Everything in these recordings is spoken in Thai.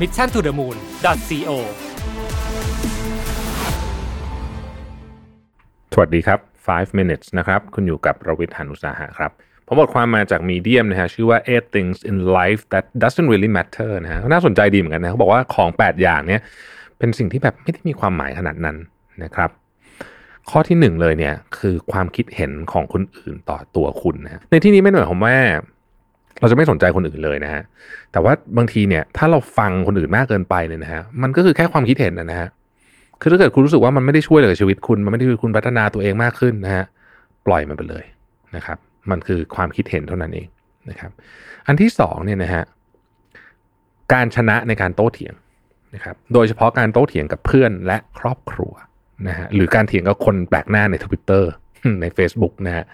mission to the moon co สวัสดีครับ 5 minutes นะครับ คุณอยู่กับรวิทย์หันุสาหะครับ ผมบทความมาจากมีเดียมนะฮะ ชื่อว่า eight things in life that doesn't really matter นะฮะ น่าสนใจดีเหมือนกันนะ เขาบอกว่าของ 8 อย่างเนี้ยเป็นสิ่งที่แบบไม่ได้มีความหมายขนาดนั้นนะครับ ข้อที่หนึ่งเลยเนี่ยคือความคิดเห็นของคนอื่นต่อตัวคุณนะ ในที่นี้ไม่ได้หมายความว่า เราจะไม่สนใจคนอื่นเลยนะฮะแต่ว่าบางทีเนี่ยถ้าเราฟังคนอื่นมากเกินไปเนี่ยนะฮะมันก็คือแค่ความคิดเห็นนะฮะคือถ้าเกิดคุณรู้สึกว่ามันไม่ได้ช่วยเหลือชีวิตคุณ มันไม่ได้ช่วยคุณพัฒนาตัวเองมากขึ้นนะฮะปล่อยมันไปเลยนะครับ มันคือความคิดเห็นเท่านั้นเองนะครับ อันที่สองเนี่ยนะฮะการชนะในการโต้เถียงนะครับ โดยเฉพาะการโต้เถียงกับเพื่อนและครอบครัวนะฮะหรือการเถียงกับคนแปลกหน้าในทวิตเตอร์ใน Facebook นะฮะ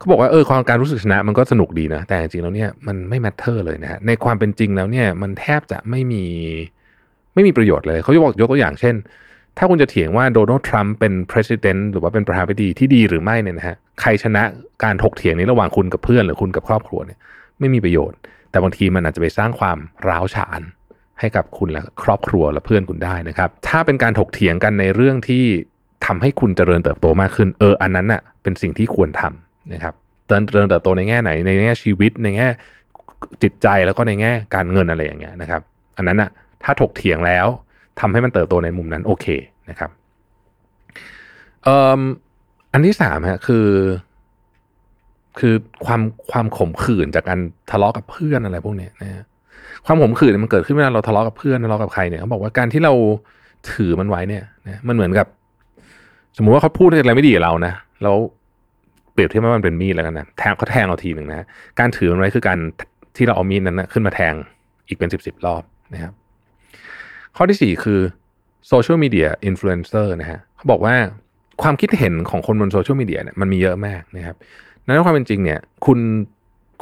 เขาบอกว่าเออความการรู้สึกชนะมันก็สนุกดีนะ แต่จริงๆแล้วเนี่ยมันไม่แมทเทอร์เลยนะฮะในความเป็นจริงแล้วเนี่ยมันแทบจะไม่มีไม่มีประโยชน์เลย เขาจะบอกยกตัวอย่างเช่น ถ้าคุณจะเถียงว่าโดนัลด์ทรัมป์เป็น president หรือว่าเป็นประธานาธิบดีที่ดีหรือไม่เนี่ยนะฮะใครชนะการถกเถียงนี้ระหว่างคุณกับเพื่อนหรือคุณกับครอบครัวเนี่ยไม่มีประโยชน์ แต่บางทีมันอาจจะไปสร้างความร้าวฉานให้กับคุณและครอบครัวและเพื่อนคุณได้นะครับ ถ้าเป็นการถกเถียงกันในเรื่องที่ทำให้คุณเจริญเติบโตมากขึ้น เอออันนั้นน่ะเป็นสิ่งที่ควรทำ นะครับเจริญเติบโตในแง่ไหนในแง่ชีวิตในแง่จิตใจแล้วก็ในแง่การเงินอะไรอย่างเงี้ยนะครับ อันนั้นน่ะถ้าถกเถียงแล้วทำให้มันเติบโตในมุมนั้นโอเคนะครับเอ่ออันที่สามฮะคือ คือความความขมขื่นจากการทะเลาะกับเพื่อนอะไรพวกเนี้ยนะความขมขื่นมันเกิดขึ้นเวลาเราทะเลาะกับเพื่อนทะเลาะกับใครเนี่ยเขาบอกว่าการที่เราถือมันไว้เนี่ยนะมันเหมือนกับ สมมุติว่าเขาพูดอะไรไม่ดีกับเรานะแล้ว เปรียบเทียบว่ามันเป็นมีดแล้วกันนะแทงเขาแทงเราทีหนึ่งนะการถือมันไว้คือการที่เราเอามีดนั้นนะขึ้นมาแทงอีกเป็นสิบสิบรอบนะครับ ข้อที่สี่คือโซเชียลมีเดียอินฟลูเอนเซอร์นะฮะเขาบอกว่าความคิดเห็นของคนบนโซเชียลมีเดียเนี่ยมันมีเยอะมากนะครับในความเป็นจริงเนี่ย คุณ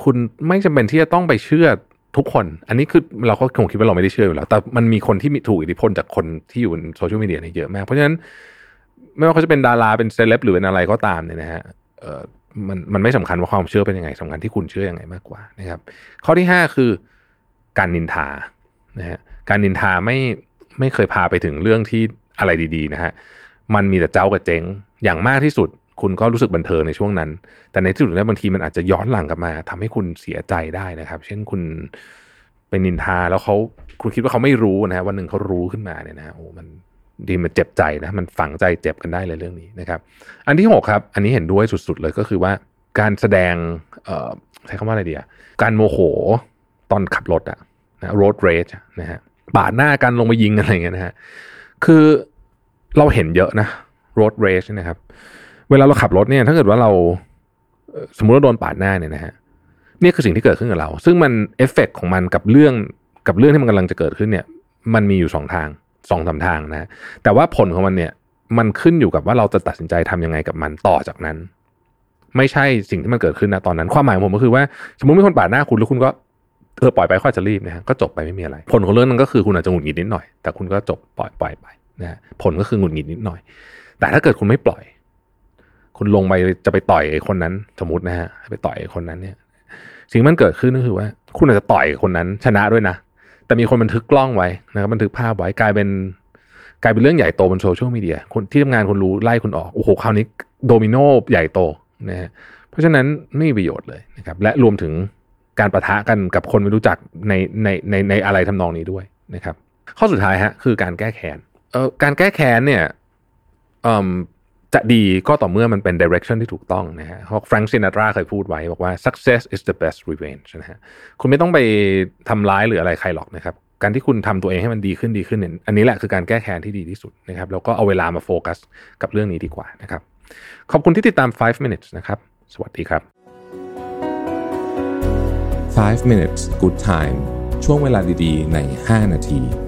คุณไม่จำเป็นที่จะต้องไปเชื่อทุกคน อันนี้คือเราก็คงคิดว่าเราไม่ได้เชื่ออยู่แล้ว แต่มันมีคนที่มีถูกอิทธิพลจากคนที่อยู่บนโซเชียลมีเดียเนี่ยเยอะมาก เพราะฉะนั้นไม่ว่าเขาจะเป็นดาราเป็นเซเลบหรือเป็นอะไรก็ตามเนี่ยนะฮะ มันมันไม่สำคัญว่าความเชื่อเป็นยังไงสำคัญที่คุณเชื่ออยังไงมากกว่านะครับ ข้อที่ห้าคือการนินทานะฮะการนินทาไม่ไม่เคยพาไปถึงเรื่องที่อะไรดีๆนะฮะมันมีแต่เจ้ากับเจ๊งอย่างมากที่สุด คุณก็รู้สึกบันเทิงในช่วงนั้น แต่ในที่สุดแล้วบางทีมันอาจจะย้อนหลังกลับมาทำให้คุณเสียใจได้นะครับ เช่นคุณเป็นนินทาแล้วเขาคุณคิดว่าเขาไม่รู้นะฮะวันหนึ่งเขารู้ขึ้นมาเนี่ยนะโอ้มัน ดีมันเจ็บใจนะมันฝังใจเจ็บกันได้เลยเรื่องนี้นะครับ อันที่หกครับ อันนี้เห็นด้วยสุดๆเลยก็คือว่าการแสดงเอ่อใช้คำว่าอะไรดีอะการโมโหตอนขับรถอะนะ road rage นะฮะปาดหน้ากันลงมายิงอะไรเงี้ยนะฮะคือเราเห็นเยอะนะ road rage นะครับ เวลาเราขับรถเนี่ยถ้าเกิดว่าเราสมมุติเราโดนปาดหน้าเนี่ยนะฮะนี่คือสิ่งที่เกิดขึ้นกับเรา ซึ่งมันเอฟเฟกของมันกับเรื่องกับเรื่องที่มันกำลังจะเกิดขึ้นเนี่ย มันมีอยู่สองทาง สองสาทางนะแต่ว่าผลของมันเนี่ยมันขึ้นอยู่กับว่าเราจะตัดสินใจทำยังไงกับมันต่อจากนั้น ไม่ใช่สิ่งที่มันเกิดขึ้นนะตอนนั้น ความหมายของผมก็คือว่าสมมติมีคนปาดหน้าคุณแล้วคุณก็เออปล่อยไปค่อยจะรีบนะฮะก็จบไปไม่มีอะไร ผลของเรื่องนั้นก็คือคุณอาจจะหงุดหงิดนิดหน่อย แต่คุณก็จบปล่อยปล่อยไปนะฮะผลก็คือหงุดหงิดนิดหน่อย แต่ถ้าเกิดคุณไม่ปล่อย คุณลงไปจะไปต่อยไอ้คนนั้น สมมตินะฮะไปต่อยไอ้คนนั้นเนี่ย สิ่งมันเกิดขึ้นก็คือว่า คุณอาจจะต่อยคนนั้นชนะด้วยนะ แต่มีคนบันทึกกล้องไว้นะครับบันทึกภาพไว้กลายเป็นกลายเป็นเรื่องใหญ่โตบนโซเชียลมีเดียคนที่ทำงานคุณรู้ไล่คุณออกโอ้โหคราวนี้โดมิโนใหญ่โตนะฮะเพราะฉะนั้นไม่มีประโยชน์เลยนะครับและรวมถึงการประทะกันกับคนไม่รู้จักในในในในอะไรทำนองนี้ด้วยนะครับ ข้อสุดท้ายฮะคือการแก้แค้นเอ่อการแก้แค้นเนี่ย จะดีก็ต่อเมื่อมันเป็น direction ที่ถูกต้องนะฮะแฟรงค์ซินาตราเคยพูดไว้บอกว่า success is the best revenge นะฮะคุณไม่ต้องไปทำร้ายหรืออะไรใครหรอกนะครับ การที่คุณทำตัวเองให้มันดีขึ้นดีขึ้นเนี่ยอันนี้แหละคือการแก้แค้นที่ดีที่สุดนะครับแล้วก็เอาเวลามาโฟกัสกับเรื่องนี้ดีกว่านะครับ ขอบคุณที่ติดตาม 5 minutes นะครับ สวัสดีครับ 5 minutes good time ช่วงเวลาดีๆ ใน 5 นาที